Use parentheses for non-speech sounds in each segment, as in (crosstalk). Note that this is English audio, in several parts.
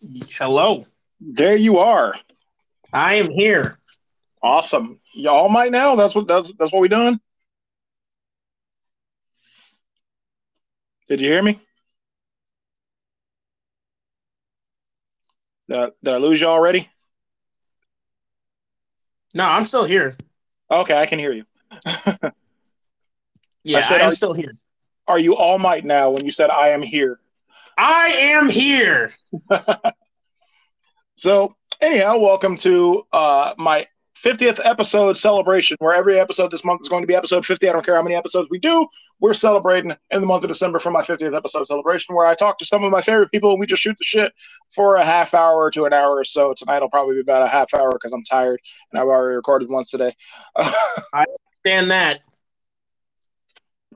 Hello. There you are. I am here. Awesome. Y'all might now. That's what that's that's what we doing. Did you hear me? Did I, did I lose you already? No, I'm still here. Okay, I can hear you. (laughs) Yeah, I said, I'm are- still here. Are you all might now when you said I am here? I am here. (laughs) So, anyhow, welcome to uh, my 50th episode celebration, where every episode this month is going to be episode 50. I don't care how many episodes we do. We're celebrating in the month of December for my 50th episode celebration, where I talk to some of my favorite people and we just shoot the shit for a half hour to an hour or so. Tonight will probably be about a half hour because I'm tired and I've already recorded once today. (laughs) Stand that.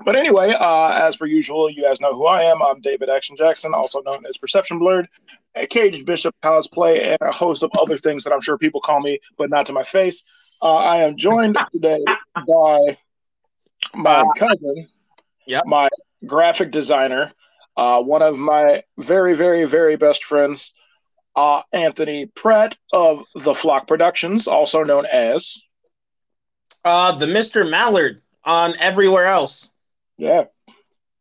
But anyway, uh, as per usual, you guys know who I am. I'm David Action Jackson, also known as Perception Blurred, a Caged Bishop cosplay, and a host of other things that I'm sure people call me, but not to my face. Uh, I am joined today by my cousin, Yep. my graphic designer, uh, one of my very, very, very best friends, uh, Anthony Pratt of the Flock Productions, also known as Uh, the Mr. Mallard on everywhere else. Yeah.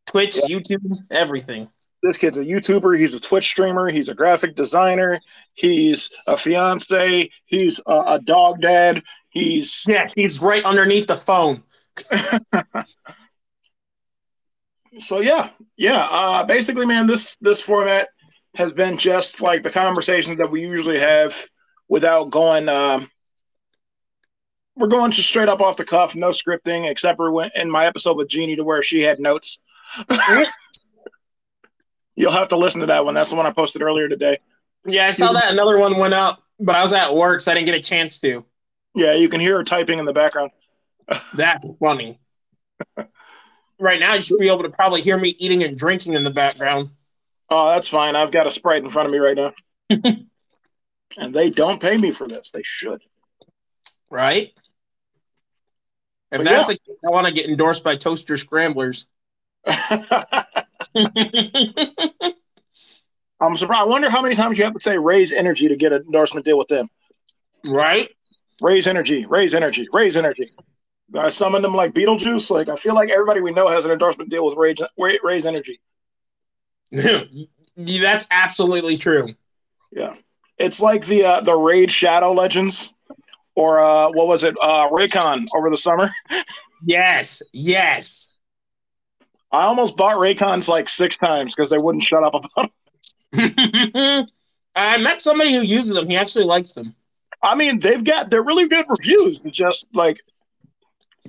Twitch, YouTube, everything. this kid's a YouTuber. He's a Twitch streamer. He's a graphic designer. He's a fiance. He's a, a dog dad. He's Yeah, he's right underneath the phone. (laughs) so yeah, yeah. Uh, basically, man, this this format has been just like the conversations that we usually have without going. Um, we're going just straight up off the cuff, no scripting, except for when, in my episode with Jeannie to where she had notes. (laughs) You'll have to listen to that one. That's the one I posted earlier today. Yeah, I saw that another one went up, but I was at work, so I didn't get a chance to. Yeah, you can hear her typing in the background. (laughs) That's funny. right now, you should be able to probably hear me eating and drinking in the background. Oh, that's fine. I've got a Sprite in front of me right now. (laughs) and they don't pay me for this. They should. Right? If But that's the case, I want to get endorsed by Toaster Scramblers. (laughs) I'm surprised. I wonder how many times you have to say Raze energy to get an endorsement deal with them. right? Raze energy, Raze energy, Raze energy. I summon them like Beetlejuice. Like I feel like everybody we know has an endorsement deal with raise, Raze energy. (laughs) That's absolutely true. Yeah, it's like the uh, the Raid Shadow Legends, or uh, what was it? Uh, Raycon over the summer. (laughs) Yes, yes. I almost bought Raycons like six times because they wouldn't shut up about. Them. (laughs) I met somebody who uses them. He actually likes them. I mean, they've got they're really good reviews. Just like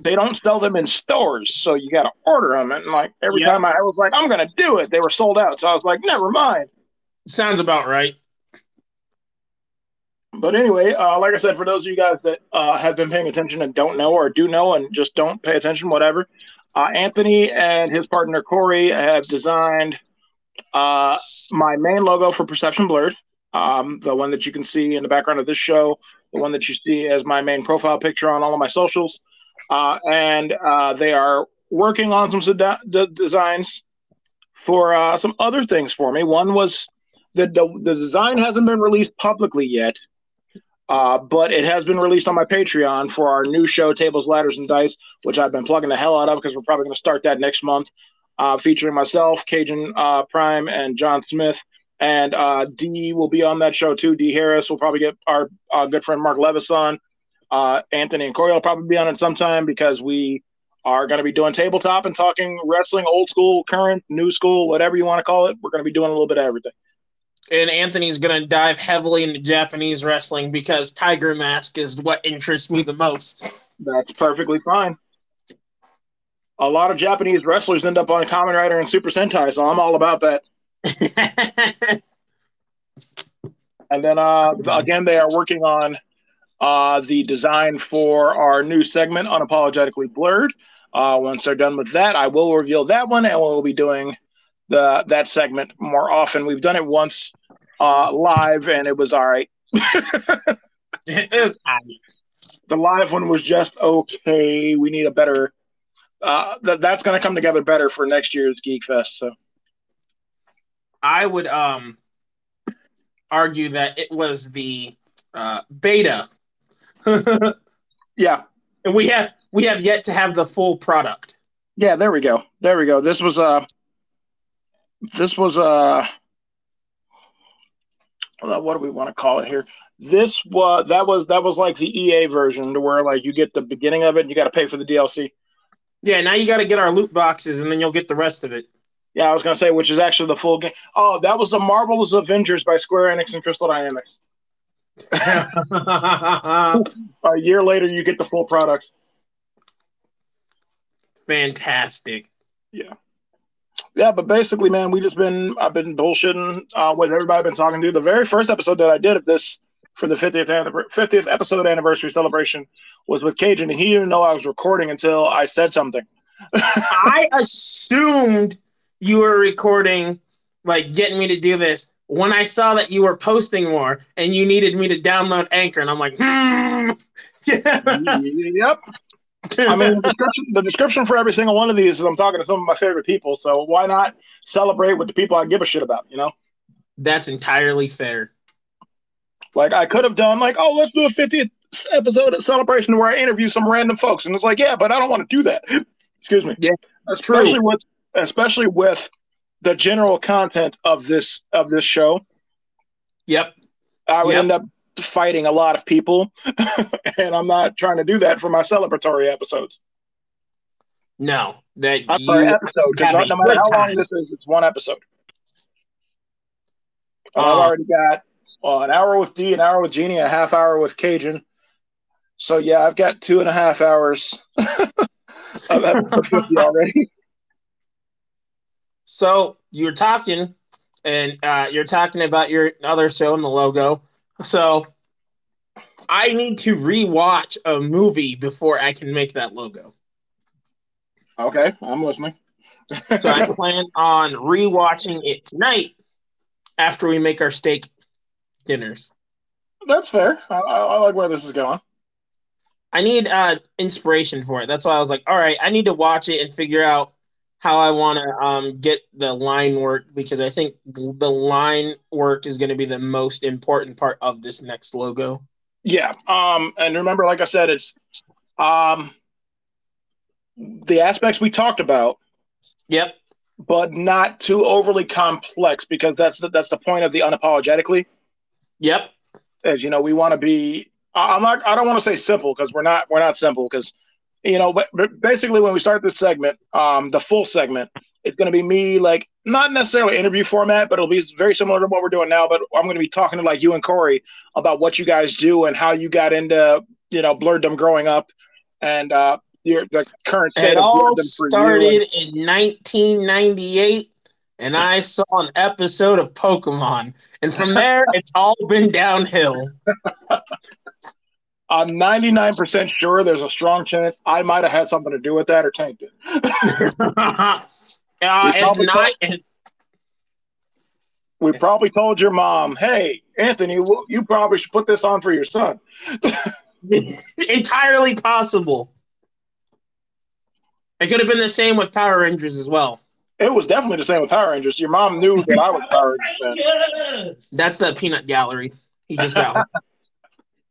they don't sell them in stores, so you got to order them. And like every Yeah. time I was like, I'm gonna do it, they were sold out. So I was like, never mind. Sounds about right. But anyway, uh, like I said, for those of you guys that uh, have been paying attention and don't know, or do know and just don't pay attention, whatever, uh, Anthony and his partner Corey have designed uh, my main logo for Perception Blurred, um, the one that you can see in the background of this show, the one that you see as my main profile picture on all of my socials, uh, and uh, they are working on some designs for some other things for me. One was the, the the design hasn't been released publicly yet. Uh, but it has been released on my Patreon for our new show, Tables, Ladders, and Dice, which I've been plugging the hell out of because we're probably going to start that next month, uh, featuring myself, Cajun uh, Prime, and John Smith. And uh, D will be on that show too. D Harris will probably get our uh, good friend Mark Levis on. Uh, Anthony and Corey will probably be on it sometime because we are going to be doing tabletop and talking wrestling, old school, current, new school, whatever you want to call it. We're going to be doing a little bit of everything. And Anthony's going to dive heavily into Japanese wrestling because Tiger Mask is what interests me the most. That's perfectly fine. A lot of Japanese wrestlers end up on Kamen Rider and Super Sentai, so I'm all about that. (laughs) And then uh, again, they are working on uh, the design for our new segment, Unapologetically Blurred. Uh, once they're done with that, I will reveal that one, and we'll be doing the that segment more often. We've done it once uh, live, and it was all right. (laughs) it is The live one was just okay. We need a better. Uh, that that's going to come together better for next year's Geek Fest. So I would um argue that it was the uh, beta, (laughs) Yeah, and we have we have yet to have the full product. yeah. There we go. There we go. This was uh this was uh what do we want to call it here? This was that was that was like the EA version to where like you get the beginning of it and you got to pay for the DLC. Yeah, now you got to get our loot boxes, and then you'll get the rest of it. Yeah, I was gonna say which is actually the full game. Oh, that was the Marvel's Avengers by Square Enix and Crystal Dynamics. (laughs) A year later, you get the full product. Fantastic. Yeah, but basically, man, we just been I've been bullshitting uh, with everybody I've been talking to. The very first episode that I did of this for the 50th annivers- 50th episode anniversary celebration was with Cajun, and he didn't know I was recording until I said something. (laughs) I assumed you were recording, like getting me to do this. When I saw that you were posting more and you needed me to download Anchor, and I'm like, hmm. Yeah. (laughs) yep. I (laughs) mean, the description, the description for every single one of these is I'm talking to some of my favorite people. So why not celebrate with the people I give a shit about? You know, That's entirely fair. like I could have done like, oh, let's do a 50th episode of celebration where I interview some random folks, and it's like, yeah, but I don't want to do that. (laughs) Excuse me. Yeah, especially with especially with the general content of this of this show. Yep. I would Yep. end up fighting a lot of people, (laughs) and I'm not trying to do that for my celebratory episodes. No, that I'm you, sorry, episode. have No, matter how long this is, it's one episode. Uh, I've already got uh, an hour with D, an hour with Jeannie, a half hour with Cajun. So yeah, I've got two and a half hours (laughs) of episode 50 already. (laughs) So you're talking, and uh, you're talking about your other show and the logo. So I need to rewatch a movie before I can make that logo. Okay, I'm listening. So I (laughs) plan on rewatching it tonight after we make our steak dinners. That's fair. I, I, like where this is going. I need uh, inspiration for it. That's why I was like, all right, I need to watch it and figure out how I want to um, get the line work because I think the line work is going to be the most important part of this next logo. Yeah. Um, and remember, like I said, it's um the aspects we talked about, Yep. but not too overly complex because that's the, that's the point of the unapologetically. Yep. As you know, we want to be. I- I'm not. I don't want to say simple because we're not. We're not simple because you know. But, basically, when we start this segment, um, the full segment, it's going to be me like not necessarily interview format, but it'll be very similar to what we're doing now. But I'm going to be talking to like you and Corey about what you guys do and how you got into you know blurredom growing up and uh your the current state It of all blurredom for you. started in 1998, and I saw an episode of Pokemon, and from there, it's all been downhill. (laughs) I'm 99% sure there's a strong chance I might have had something to do with that or tanked it. (laughs) (laughs) uh, not, it- We probably told your mom, "Hey, Anthony, you probably should put this on for your son." (laughs) entirely possible. It could have been the same with Power Rangers as well. It was definitely the same with Power Rangers. Your mom knew that I was Power Rangers fan. That's the peanut gallery. He just got.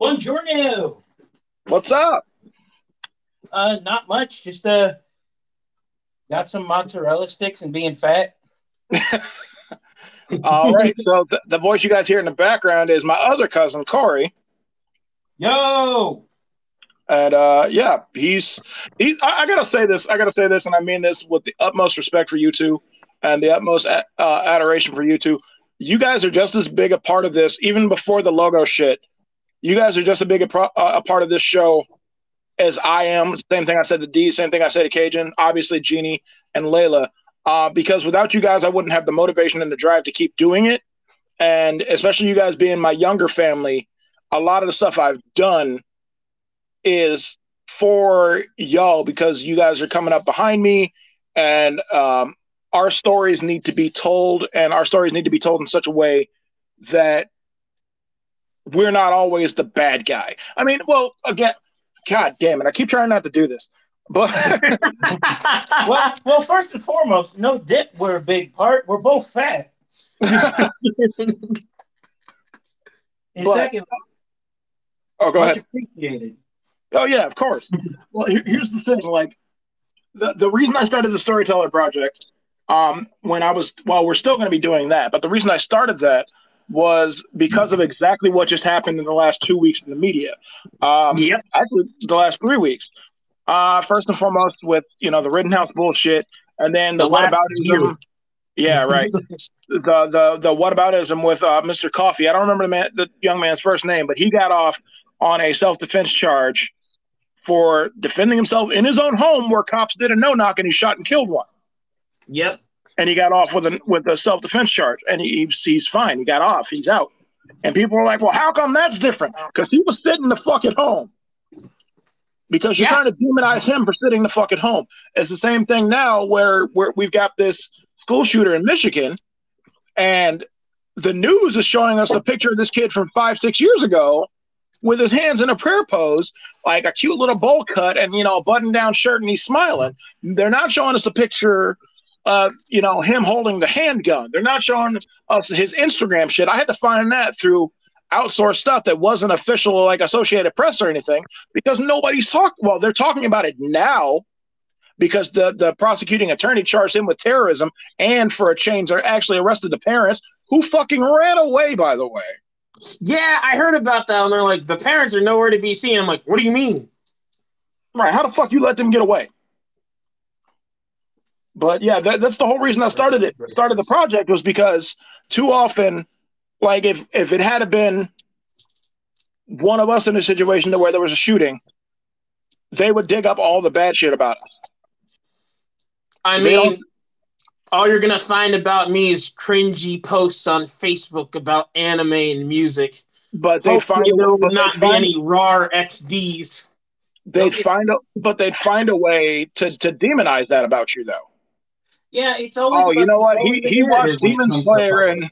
Buongiorno. What's up? Uh, not much. Just uh, got some mozzarella sticks and being fat. (laughs) All right. So the, the voice you guys hear in the background is my other cousin Corey, Yo. and uh, yeah, he's he. I, I gotta say this. I gotta say this, and I mean this with the utmost respect for you two, and the utmost a- uh, adoration for you two. You guys are just as big a part of this, even before the logo shit. You guys are just as big a, uh, a part of this show as I am. Same thing I said to D. Same thing I said to Cajun. Obviously, Jeannie and Layla. Uh, because without you guys, I wouldn't have the motivation and the drive to keep doing it. And especially you guys being my younger family, a lot of the stuff I've done is for y'all because you guys are coming up behind me and um, our stories need to be told and our stories need to be told in such a way that we're not always the bad guy. I mean, well, again, God damn it, I keep trying not to do this, but (laughs) Well, well, first and foremost, no dip. We're a big part. We're both fat. (laughs) And But- second, Oh, go ahead. appreciated. Oh yeah, of course. (laughs) well, here- here's the thing. Like the the reason I started the Storyteller Project, um, when I was well, we're still going to be doing that, but the reason I started that was because of exactly what just happened in the last two weeks in the media. Um, Yep. actually, the last three weeks. Uh, first and foremost, with you know the Rittenhouse bullshit, and then the, The what aboutism. Yeah, right. (laughs) the the the whataboutism with uh, Mr. Coffee. I don't remember the man, the young man's first name, but he got off on a self defense charge for defending himself in his own home, where cops did a no knock and he shot and killed one. Yep. And he got off with a with a self defense charge, and he, he's fine. He got off. He's out. And people were like, "Well, how come that's different?" Because he was sitting the fuck at home. Because you're Yeah. trying to demonize him for sitting the fuck at home. It's the same thing now, where where we've got this school shooter in Michigan, and the news is showing us a picture of this kid from five six years ago with his hands in a prayer pose, like a cute little bowl cut and you know a button down shirt, and he's smiling. They're not showing us the picture of you know him holding the handgun. They're not showing us his Instagram shit. I had to find that through outsourced stuff that wasn't official, like Associated Press or anything, because nobody's talking. Well, they're talking about it now because the the prosecuting attorney charged him with terrorism and for a change, they actually arrested the parents who fucking ran away. By the way. Yeah, I heard about that. And they're like, the parents are nowhere to be seen. I'm like, what do you mean? Right. How the fuck you let them get away? But yeah, that, that's the whole reason I started it. Started the project was because too often, like if if it had been one of us in a situation to where there was a shooting, they would dig up all the bad shit about us. I They mean, all you're gonna find about me is cringy posts on Facebook about anime and music. But they'd find there will not be any raw XDs. they'd find a but they'd find a way to to demonize that about you though. Yeah, it's always. Oh, you know what? He he watched Demon Slayer and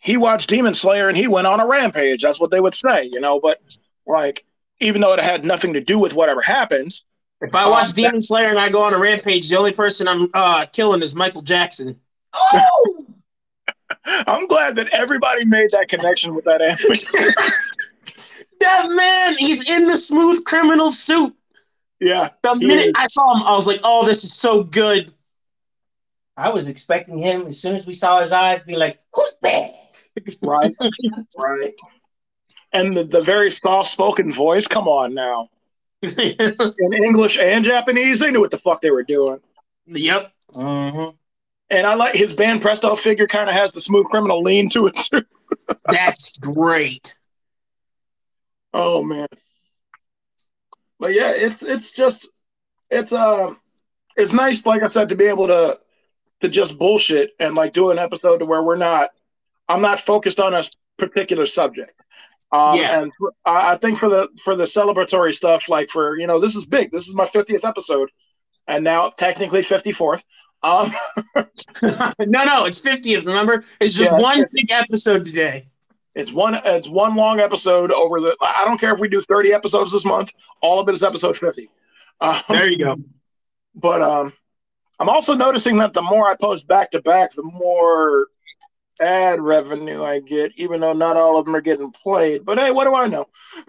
he watched Demon Slayer and he went on a rampage. That's what they would say, you know. But like, even though it had nothing to do with whatever happens, If I Um, watch Demon Slayer and I go on a rampage, the only person I'm uh, killing is Michael Jackson. Oh! (laughs) I'm glad that everybody made that connection with that anime. (laughs) That man, he's in the smooth criminal suit. yeah, The minute is. I saw him, I was like, "Oh, this is so good." I was expecting him as soon as we saw his eyes, be like, "Who's bad?" right, (laughs) right. And the, the very soft spoken voice. Come on now, (laughs) in English and Japanese, they knew what the fuck they were doing. yep. Mm-hmm. And I like his Banpresto figure. Kind of has the smooth criminal lean to it too. (laughs) That's great. Oh man. But yeah, it's it's just it's um it's nice, like I said, to be able to to just bullshit and like do an episode to where we're not I'm not focused on a particular subject. Um, Yeah. and I think for the for the celebratory stuff, like for you know, this is big. This is my 50th episode, and now technically 54th. Um, (laughs) no, no, it's 50th. Remember, it's just Yeah, one big episode today. It's one. It's one long episode over the. I don't care if we do thirty episodes this month. All of it is episode fifty. Um, There you go. but um, I'm also noticing that the more I post back to back, the more ad revenue I get. Even though not all of them are getting played. But hey, what do I know?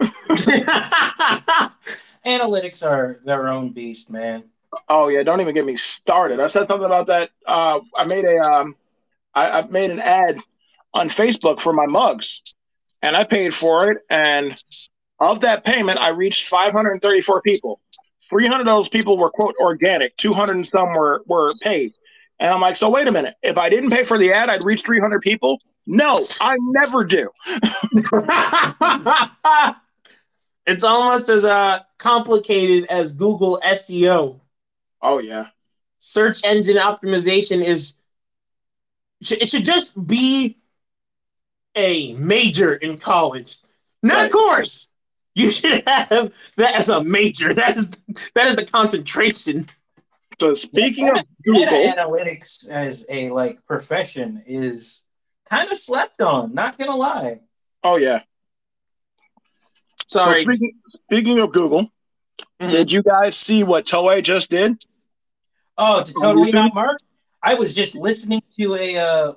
(laughs) (laughs) Analytics are their own beast, man. Oh yeah, don't even get me started. I said something about that. Uh, I made a um, I, I made an ad on Facebook for my mugs, and I paid for it. And of that payment, I reached 534 people. 300 of those people were quote organic. 200 and some were were paid. And I'm like, so wait a minute. If I didn't pay for the ad, I'd reach 300 people. No, I never do. (laughs) it's almost as uh, complicated as Google SEO. Oh yeah, Search engine optimization is. It should just be a major in college, not a course. You should have that as a major. That is that is the concentration. So speaking of Data Google, analytics as a like profession is kind of slept on. Not gonna lie. oh yeah. Sorry. So speaking, speaking of Google, Mhm. did you guys see what Toei just did? Oh, to totally not mark. I was just listening to a uh,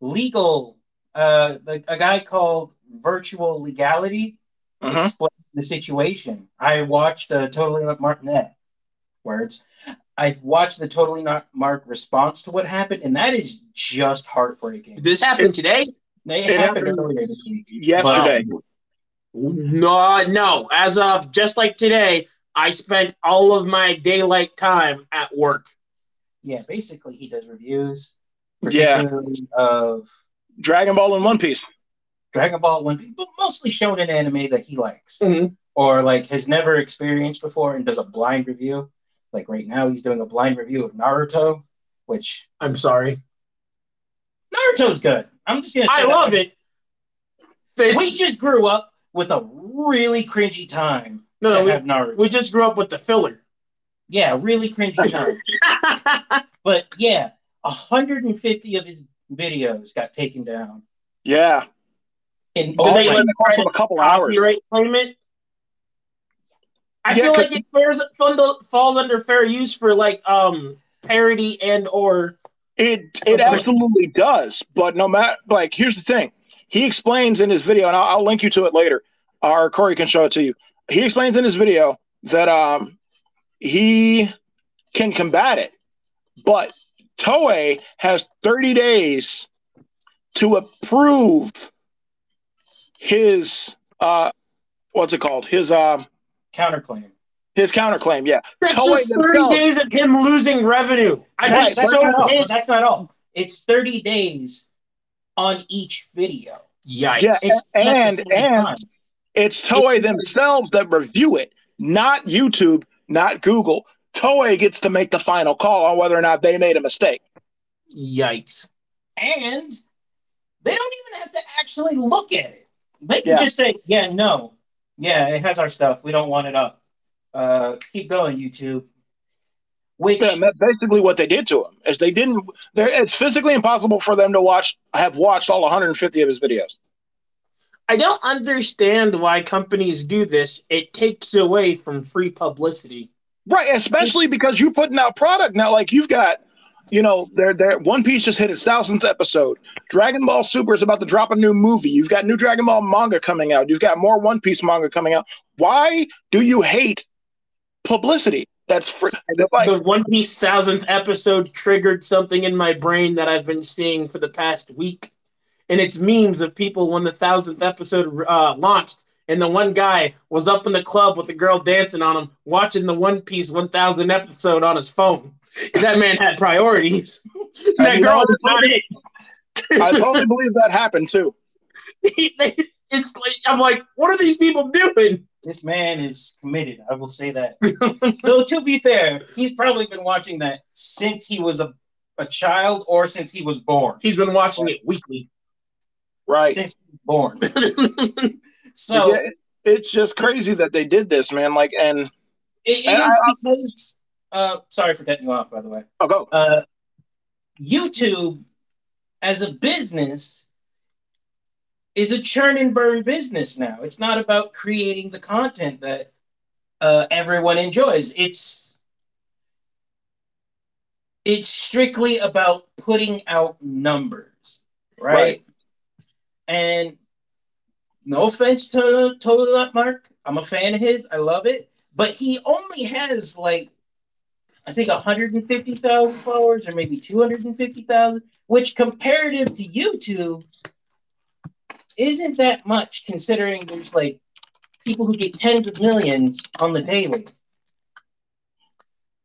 legal, uh, a, a guy called virtual legality Mhm. explain the situation. I watched the Totally Not Mark net words. I watched the Totally Not Mark response to what happened, and that is just heartbreaking. Did this happen today? They It happened happened earlier this week. Yesterday. No, no. As of just like today, I spent all of my daylight time at work. Yeah, basically he does reviews, Yeah. of Dragon Ball and One Piece. Dragon Ball, One Piece, but mostly shown in anime that he likes. Mhm. or like has never experienced before and does a blind review. Like right now, he's doing a blind review of Naruto, which I'm sorry. Naruto's good. I'm just gonna. Say I that. love it. We It's- just grew up with a really cringy time no, no, we, have Naruto. we just grew up with the filler. yeah, really cringy (laughs) time. but yeah, 150 of his videos got taken down. Yeah. In Did they like, in the of a couple hours. Copyright claim it. I Yeah, feel like it fares, falls under fair use for like um parody and or It it absolutely does. But no matter like here's the thing. He explains in his video, and I'll, I'll link you to it later, or Corey can show it to you. He explains in his video that um he can combat it, but Toei has 30 days to approve his uh what's it called? His um counterclaim. his counterclaim, yeah. that's Toei just thirty themselves- days of him losing revenue. I'm Right, just that's, so not all. pissed. that's not all. It's 30 days on each video. Yikes! Yeah, It's and at the same and time. It's Toei themselves that review it, not YouTube, not Google. Toei gets to make the final call on whether or not they made a mistake. Yikes! and they don't even have to actually look at it. They can Yeah. just say, "Yeah, no, yeah, it has our stuff. We don't want it up. Uh, keep going, YouTube." Which And that's basically what they did to him. Is they didn't. It's physically impossible for them to watch, have watched all 150 of his videos. I don't understand why companies do this. It takes away from free publicity. Right, especially because you're putting out product now. Like you've got, you know, their their One Piece just hit its thousandth episode. Dragon Ball Super is about to drop a new movie. You've got new Dragon Ball manga coming out. You've got more One Piece manga coming out. Why do you hate publicity? That's free. Like, the One Piece thousandth episode triggered something in my brain that I've been seeing for the past week, and it's memes of people when the thousandth episode uh, launched, and the one guy was up in the club with the girl dancing on him, watching the One Piece one thousand episode on his phone. (laughs) that man had priorities. (laughs) that you girl was not it. I totally believe that happened too. (laughs) it's like I'm like, what are these people doing? this man is committed, I will say that. Though to be fair, he's probably been watching that since he was a, a child or since he was born. He's been watching it weekly. Right. Since he was born. So Yeah, it- it's just crazy that they did this, man. Like, and it, it And is I- because uh sorry for cutting you off by the way. I'll go. uh, YouTube as a business is a churn and burn business now. It's not about creating the content that uh, everyone enjoys. It's it's strictly about putting out numbers, right? Right. And no offense to Totally Not Mark, I'm a fan of his. I love it, but he only has like I think 150,000 followers or maybe 250,000, which comparative to YouTube isn't that much considering there's like people who get tens of millions on the daily.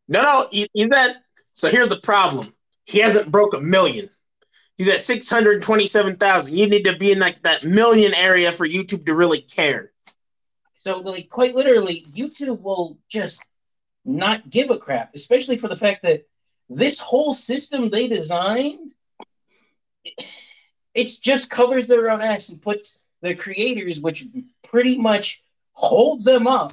No, no, he, he's at. So here's the problem. He hasn't broke a million. He's at six hundred twenty-seven thousand. You need to be in like that million area for YouTube to really care. So like quite literally, YouTube will just not give a crap, especially for the fact that this whole system they designed (sighs) it's just covers their own ass and puts the creators, which pretty much hold them up,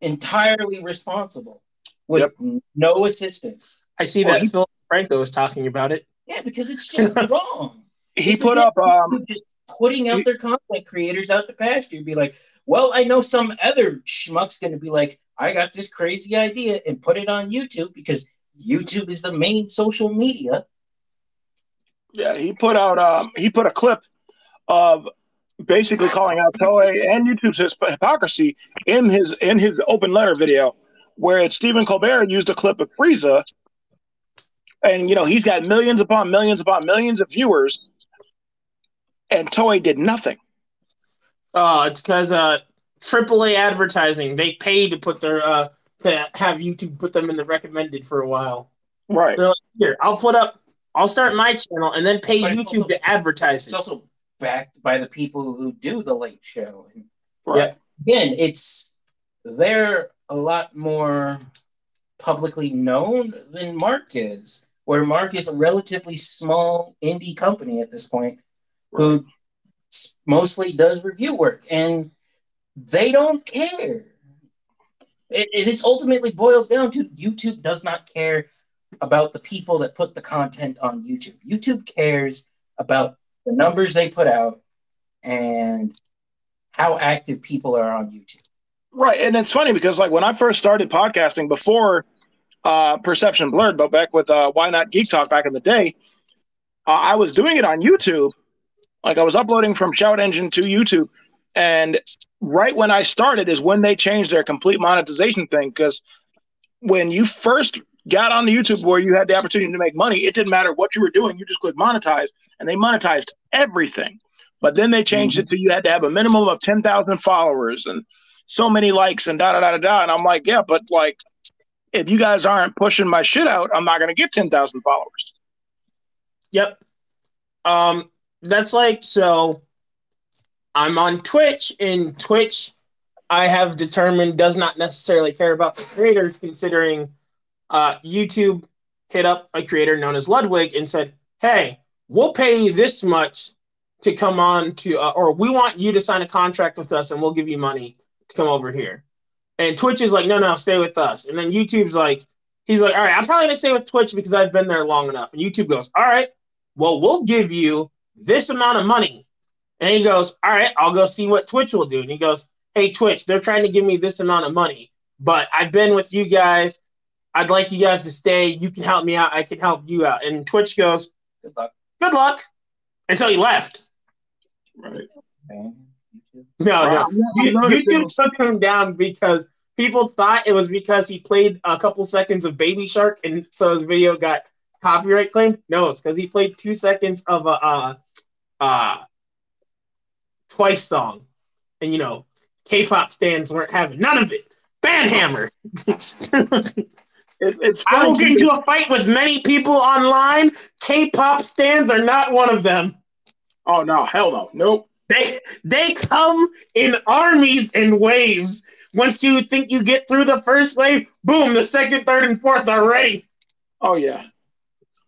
entirely responsible with no assistance. I see Well, that he- Phil Franco was talking about it. Yeah, because it's just (laughs) wrong. He It's put up. Um, just putting out their content creators out the pasture. Be like, well, I know some other schmuck's going to be like, I got this crazy idea and put it on YouTube because YouTube is the main social media. yeah, he put out. Um, he put a clip of basically calling out Toei and YouTube's hypocrisy in his in his open letter video, where Stephen Colbert used a clip of Frieza, and you know he's got millions upon millions upon millions of viewers, and Toei did nothing. Oh, it's because uh, AAA advertising they pay to put their uh to have YouTube put them in the recommended for a while. Right. They're like, here, I'll put up, I'll start my channel and then pay But YouTube also- to advertise It's it. also backed by the people who do the late show. And Right. again, it's they're a lot more publicly known than Mark is. Where Mark is a relatively small indie company at this point, who mostly does review work, and they don't care. It, it is ultimately boils down to YouTube does not care about the people that put the content on YouTube. YouTube cares about the numbers they put out and how active people are on YouTube. Right, and it's funny because like when I first started podcasting before uh, Perception Blurred, but back with uh, Why Not Geek Talk back in the day, uh, I was doing it on YouTube. Like I was uploading from Shout Engine to YouTube, and right when I started is when they changed their complete monetization thing. Because when you first got on the YouTube where you had the opportunity to make money, it didn't matter what you were doing; you just click monetize, and they monetized everything. But then they changed it to you had to have a minimum of ten thousand followers and so many likes and da da da da da. And I'm like, yeah, but like, if you guys aren't pushing my shit out, I'm not gonna get ten thousand followers. Yep. Um, that's like so. I'm on Twitch, and Twitch, I have determined does not necessarily care about the creators, considering uh, YouTube hit up a creator known as Ludwig and said, "Hey, we'll pay you this much to come on to, uh, or we want you to sign a contract with us, and we'll give you money to come over here." And Twitch is like, "No, no, stay with us." And then YouTube's like, "He's like, all right, I'm probably gonna stay with Twitch because I've been there long enough." And YouTube goes, "All right." well, we'll give you this amount of money. And he goes, all right, I'll go see what Twitch will do. And he goes, hey, Twitch, they're trying to give me this amount of money, but I've been with you guys. I'd like you guys to stay. You can help me out. I can help you out. And Twitch goes, Good luck, good luck. And so he left. Right. No, no. You- YouTube took him down because people thought it was because he played a couple seconds of Baby Shark, and so his video got copyright claimed. No, it's because he played two seconds of a uh, uh, Twice song, and you know, K-pop stands weren't having none of it. Banhammer. It, it's I will get into a fight with many people online. K-pop stands are not one of them. Oh no, hell no, nope. They they come in armies and waves. Once you think you get through the first wave, boom, the second, third, and fourth are ready. Oh yeah.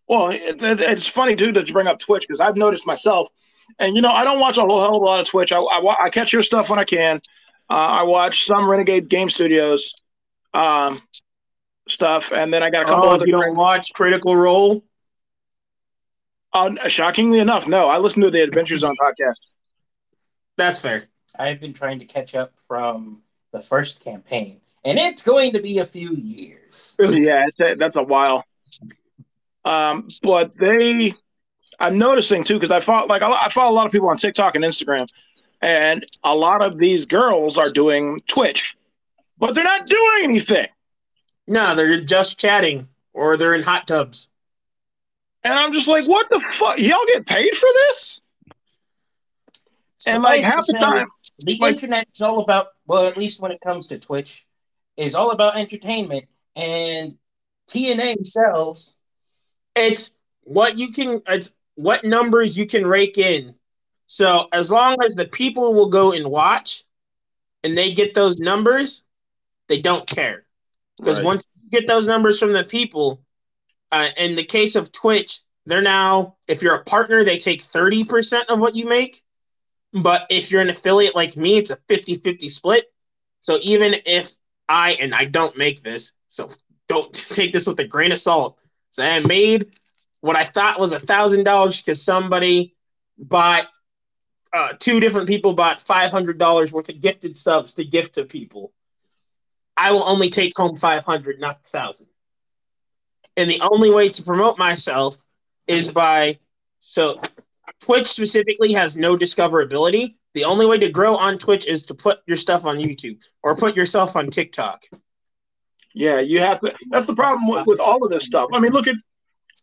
Well, it, it- it's funny too that you bring up Twitch because I've noticed myself, and you know I don't watch a whole hell of a lot of Twitch. I, I, I catch your stuff when I can. Uh, I watch some Renegade Game Studios um, stuff, and then I got a couple Oh, other. you don't watch Critical Role? Uh, shockingly enough, no, I listen to the Adventures on podcast. That's fair. I've been trying to catch up from the first campaign, and it's going to be a few years. (laughs) yeah, it's a, that's a while. Um, but they, I'm noticing too because I follow like I I follow a lot of people on TikTok and Instagram, and a lot of these girls are doing Twitch, but they're not doing anything. No, they're just chatting or they're in hot tubs. And I'm just like, what the fuck? Y'all get paid for this? And like half the to time, the like- internet is all about well, at least when it comes to Twitch, is all about entertainment, and TNA sells. It's what you can it's what numbers you can rake in. So as long as the people will go and watch and they get those numbers, they don't care. Because Right. once you get those numbers from the people, uh, in the case of Twitch, they're now, if you're a partner, they take 30% of what you make. But if you're an affiliate like me, it's a 50 50 split. So even if I, and I don't make this, so don't (laughs) take this with a grain of salt. So I made what I thought was a thousand dollars because somebody bought, uh, two different people bought five hundred dollars worth of gifted subs to gift to people. I will only take home five hundred, not thousand. And the only way to promote myself is by so Twitch specifically has no discoverability. The only way to grow on Twitch is to put your stuff on YouTube or put yourself on TikTok. Yeah, you have to. That's the problem with, with all of this stuff. I mean, look at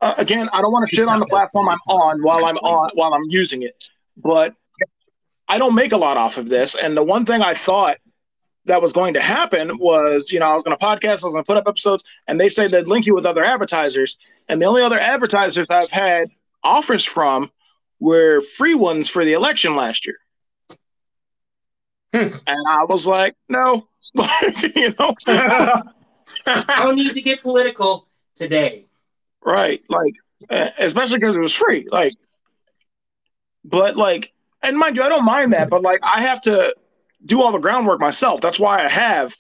uh, again. I don't want to shit on the platform I'm on while I'm on while I'm using it, but I don't make a lot off of this. And the one thing I thought that was going to happen was, you know, I was going to podcast, I was going to put up episodes, and they say they'd link you with other advertisers. And the only other advertisers I've had offers from were free ones for the election last year. Hmm. And I was like, no, (laughs) you know, I don't need to get political today. right? Like, especially because it was free. Like, but like, and mind you, I don't mind that, but like, I have to do all the groundwork myself. That's why I have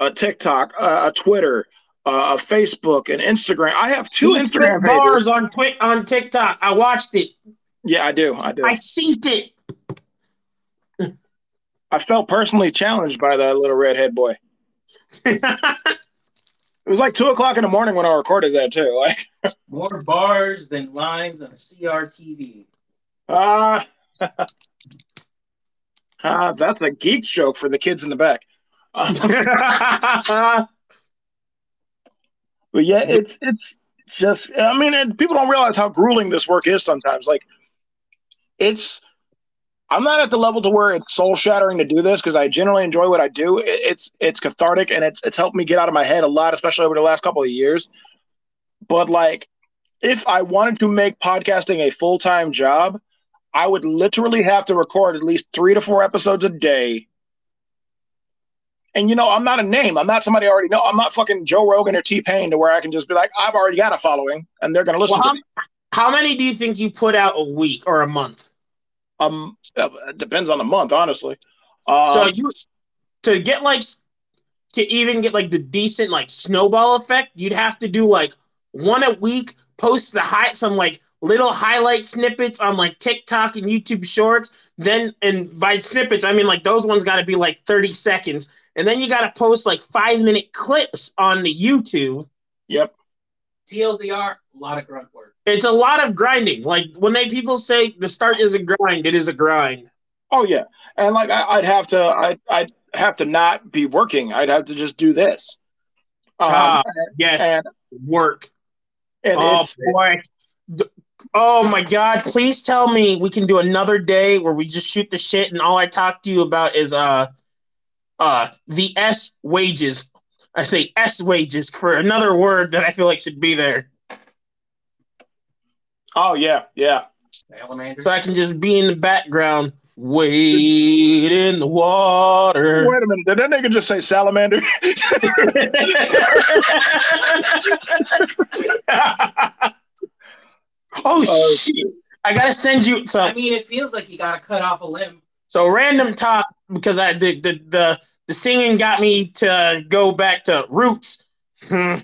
a TikTok, uh, a Twitter, uh, a Facebook, and Instagram. I have two Instagram pages. bars on on TikTok. I watched it. Yeah, I do. I do. I synced it. (laughs) I felt personally challenged by that little redhead boy. (laughs) It was like two o'clock in the morning when I recorded that too. (laughs) Like, More bars than lines on a CRTV. ah, ah, that's a geek joke for the kids in the back. Uh, but yeah, it's it's just. I mean, and people don't realize how grueling this work is sometimes. Like, it's. I'm not at the level to where it's soul shattering to do this because I generally enjoy what I do. It's it's cathartic and it's it's helped me get out of my head a lot, especially over the last couple of years. But like, if I wanted to make podcasting a full time job, I would literally have to record at least three to four episodes a day. And you know, I'm not a name. I'm not somebody I already know. I'm not fucking Joe Rogan or T Pain to where I can just be like, I've already got a following, and they're gonna listen Well, to me. How many do you think you put out a week or a month? Um, it depends on the month, honestly. Um, so you to get like to even get like the decent like snowball effect, you'd have to do like one a week, post the high some like little highlight snippets on like TikTok and YouTube Shorts. Then and by snippets, I mean like those ones got to be like thirty seconds, and then you got to post like five minute clips on the YouTube. yep. TLDR, a lot of grunt work. It's a lot of grinding. Like when they people say the start is a grind, it is a grind. Oh yeah, and like I, I'd have to, I, I'd have to not be working. I'd have to just do this. Um, Ah, Yes, and work. and oh it's boy. D- Oh my god, please tell me we can do another day where we just shoot the shit and all I talk to you about is uh uh the S wages. I say S wages for another word that I feel like should be there. Oh yeah, yeah. Salamander. So I can just be in the background, wade in the water. Wait a minute, did that nigga just say salamander? (laughs) oh Oh, shit. I gotta send you I mean, it feels like you got to cut off a limb. So random talk because I the the the, the singing got me to go back to roots. (laughs) I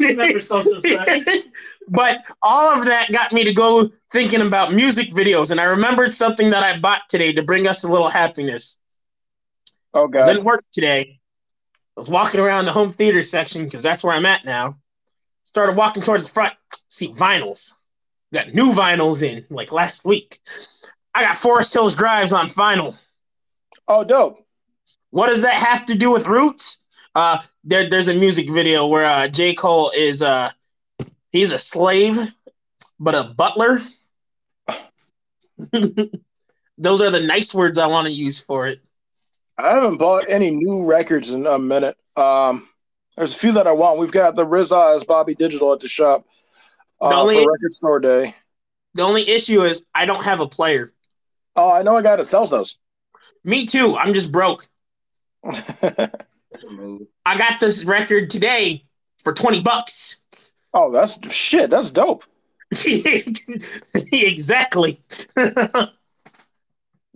remember social studies. (laughs) but all of that got me to go thinking about music videos, and I remembered something that I bought today to bring us a little happiness. Oh I Didn't work today. I was walking around the home theater section because that's where I'm at now. Started walking towards the front. See vinyls. Got new vinyls in like last week. I got Forest Hills Drives on vinyl. Oh dope. What does that have to do with Roots? Uh, there, there's a music video where uh, J. Cole is uh, he's a slave, but a butler. (laughs) Those are the nice words I want to use for it. I haven't bought any new records in a minute. Um, there's a few that I want. We've got the RZA Bobby Digital at the shop uh, The only- for Record Store Day. The only issue is I don't have a player. Oh, I know a guy that sells those. Me too. I'm just broke. (laughs) I got this record today for 20 bucks. Oh, that's shit. That's dope. (laughs) exactly. (laughs)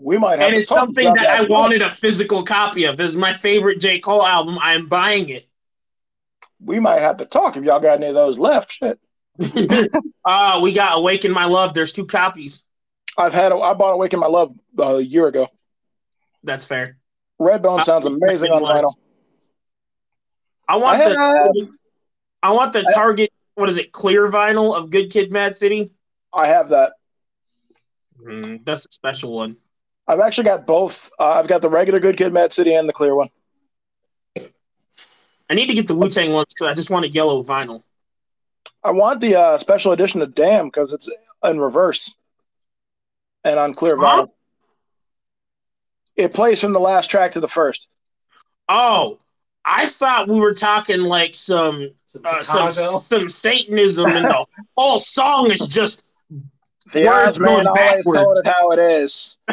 We might have. and it's something about that I wanted a physical copy of. This is my favorite J. Cole album. I am buying it. We might have to talk if y'all got any of those left. Shit. uh, (laughs) we got Awaken My Love. There's two copies. I've had. A, I bought Awaken My Love uh, a year ago. That's fair. Redbone Uh, sounds amazing on vinyl. I want I the I want the Target. What is it? Clear vinyl of Good Kid, Mad City. I have that. Mm, that's a special one. I've actually got both. Uh, I've got the regular Good Kid, Mad City, and the clear one. I need to get the Wu Tang ones because I just want a yellow vinyl. I want the uh, special edition of Damn because it's in reverse and on clear Huh? vinyl. It plays from the last track to the first. Oh, I thought we were talking like some uh, some some Satanism, and the (laughs) whole song is just. The Words man going always backwards. it how it is. (laughs)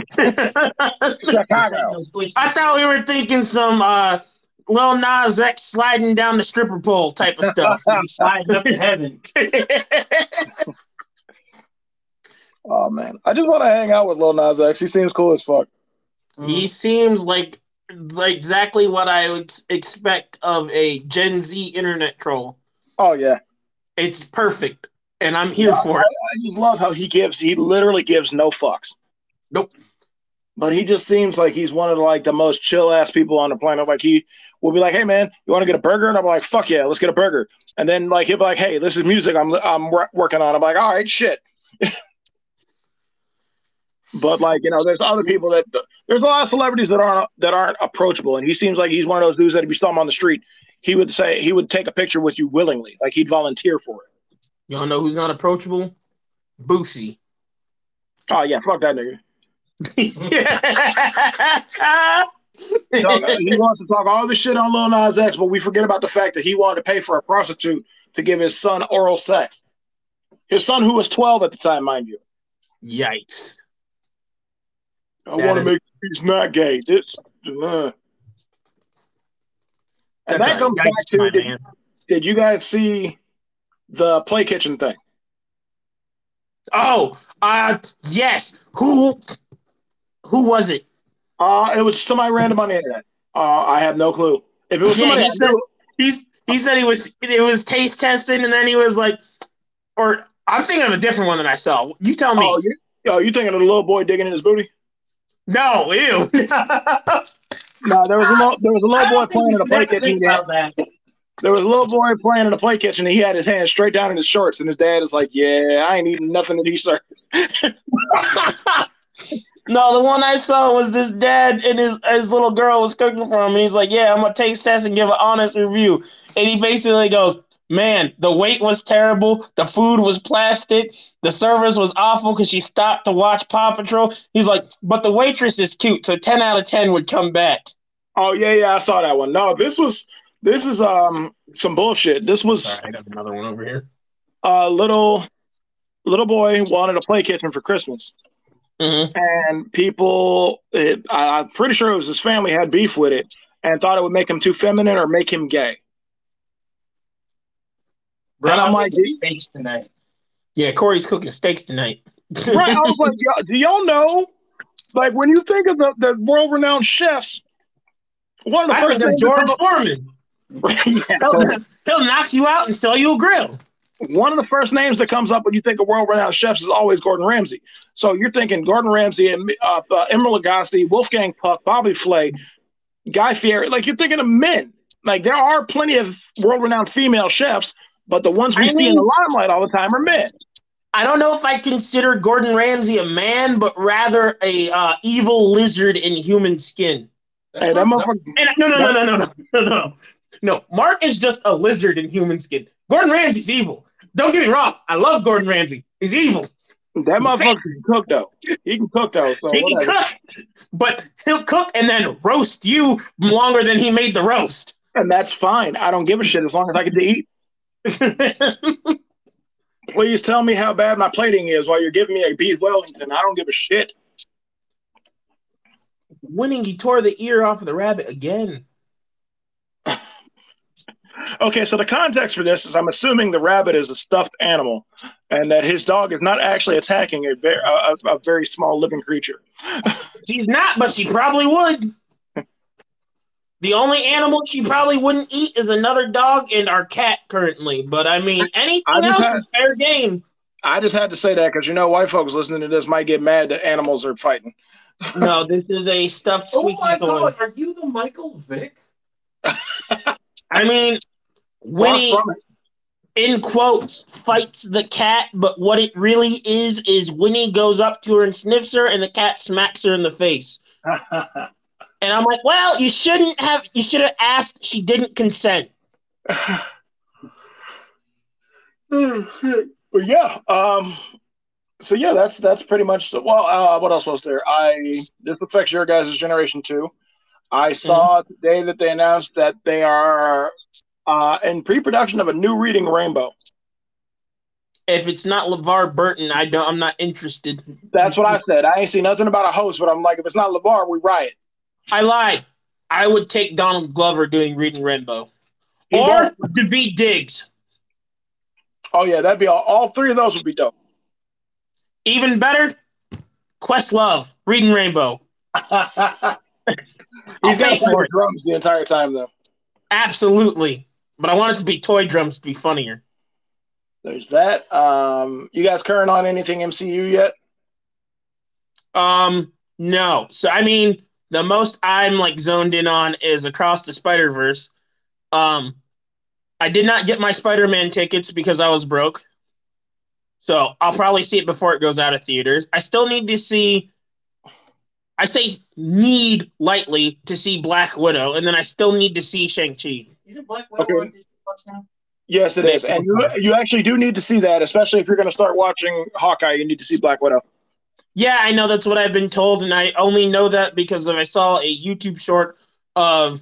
I thought we were thinking some uh, Lil Nas X sliding down the stripper pole type of stuff. Sliding up to heaven. (laughs) Oh man, I just want to hang out with Lil Nas X. He seems cool as fuck. he seems like like exactly what I would expect of a Gen Z internet troll. Oh yeah, It's perfect, and I'm here for it. I just love how he gives. He literally gives no fucks. Nope. But he just seems like he's one of the, like the most chill ass people on the planet. Like he will be like, "Hey man, you want to get a burger?" And I'm like, "Fuck yeah, let's get a burger." And then like he'll be like, "Hey, this is music I'm I'm wor- working on." I'm like, "All right, shit." (laughs) but like you know, there's other people that there's a lot of celebrities that aren't that aren't approachable, and he seems like he's one of those dudes that if you saw him on the street, he would say he would take a picture with you willingly, like he'd volunteer for it. Y'all know who's not approachable? Boosie. Oh yeah, fuck that nigga. (laughs) he wants to talk all the shit on Lil Nas X, but we forget about the fact that he wanted to pay for a prostitute to give his son oral sex. His son, who was 12 at the time, mind you. Yikes. I want to make he's not gay. This, uh. And that comes back to did, did you guys see the play kitchen thing? Oh, uh, yes. Who? Who was it? Uh, it was somebody random on the internet. Uh, I have no clue. If it was Yeah, somebody, he said, he's, he said he was it was taste testing, and then he was like, or I'm thinking of a different one that I saw. You tell me. oh, you, oh, you thinking of the little boy digging in his booty? No, ew. (laughs) No, there was a little, there was a I little boy playing in a play kitchen. had- There was a little boy playing in a play kitchen, and he had his hand straight down in his shorts, and his dad is like, "Yeah, I ain't eating nothing that he served." no, the one I saw was this dad and his his little girl was cooking for him, and he's like, "Yeah, I'm gonna taste test and give an honest review." And he basically goes, "Man, the wait was terrible. The food was plastic. The service was awful because she stopped to watch Paw Patrol." He's like, "But the waitress is cute, so ten out of ten would come back." Oh yeah, yeah, I saw that one. No, this was this is um some bullshit. This was Sorry, I got another one over here. a little little boy wanted a play kitchen for Christmas, Mm-hmm. and people, it, I, I'm pretty sure it was his family had beef with it and thought it would make him too feminine or make him gay. Bro, And I'm I'm like, like steaks tonight. Yeah, Corey's cooking steaks tonight. Right? I was like, y'all, do y'all know? Like when you think of the, the world renowned chefs, one of the I first think of things George Foreman. He'll, he'll knock you out and sell you a grill. one of the first names that comes up when you think of world renowned chefs is always Gordon Ramsay. So you're thinking Gordon Ramsay and uh, uh, Emeril Lagasse, Wolfgang Puck, Bobby Flay, Guy Fieri. Like you're thinking of men. Like there are plenty of world renowned female chefs, but the ones we I see in the limelight all the time are men. I don't know if I consider Gordon Ramsay a man, but rather a uh, evil lizard in human skin. Hey, that motherfucker, no, no, no, no, no, no, no, no. No, Mark is just a lizard in human skin. Gordon Ramsay's evil. Don't get me wrong. I love Gordon Ramsay. He's evil. that motherfucker can cook though. He can cook though. So he can whatever. cook, but he'll cook and then roast you longer than he made the roast. and that's fine. I don't give a shit as long as I get to eat. (laughs) Please tell me how bad my plating is while you're giving me a beef Wellington. I don't give a shit. Winning, he tore the ear off of the rabbit again. (laughs) Okay, so the context for this is I'm assuming the rabbit is a stuffed animal, and that his dog is not actually attacking a very a, a very small living creature. (laughs) She's not, but she probably would. The only animal she probably wouldn't eat is another dog and our cat currently. But I mean, anything I else had- is fair game. I just had to say that because you know white folks listening to this might get mad that animals are fighting. (laughs) No, this is a stuffed Oh squeaky my toy. god, are you the Michael Vick? (laughs) I mean, Winnie, in quotes, fights the cat, but what it really is is Winnie goes up to her and sniffs her, and the cat smacks her in the face. (laughs) And I'm like, well, you shouldn't have. You should have asked. She didn't consent. (sighs) but yeah, um, so yeah, that's that's pretty much. Well, uh, what else was there? I this affects your guys' generation too. I saw today that they announced that they are uh, in pre-production of a new Reading Rainbow. If it's not LeVar Burton, I don't. I'm not interested. That's what I said. I ain't see nothing about a host, but I'm like, if it's not LeVar, we riot. I lied. I would take Donald Glover doing Reading Rainbow, He or to be Diggs. Oh yeah, that'd be all. All three of those would be dope. Even better, Questlove Reading Rainbow. (laughs) He's got pay to play for the it. drums the entire time though. Absolutely, but I want it to be toy drums to be funnier. There's that. Um, you guys current on anything MCU yet? Um, no. So I mean, the most I'm like zoned in on is Across the Spider Verse. Um, I did not get my Spider Man tickets because I was broke. So I'll probably see it before it goes out of theaters. I still need to see. I say need lightly to see Black Widow, and then I still need to see Shang Chi. Isn't Black Widow Okay. on Disney Plus now? Yes, it is, and you, you actually do need to see that, especially if you're going to start watching Hawkeye. You need to see Black Widow. Yeah, I know that's what I've been told, and I only know that because of I saw a YouTube short of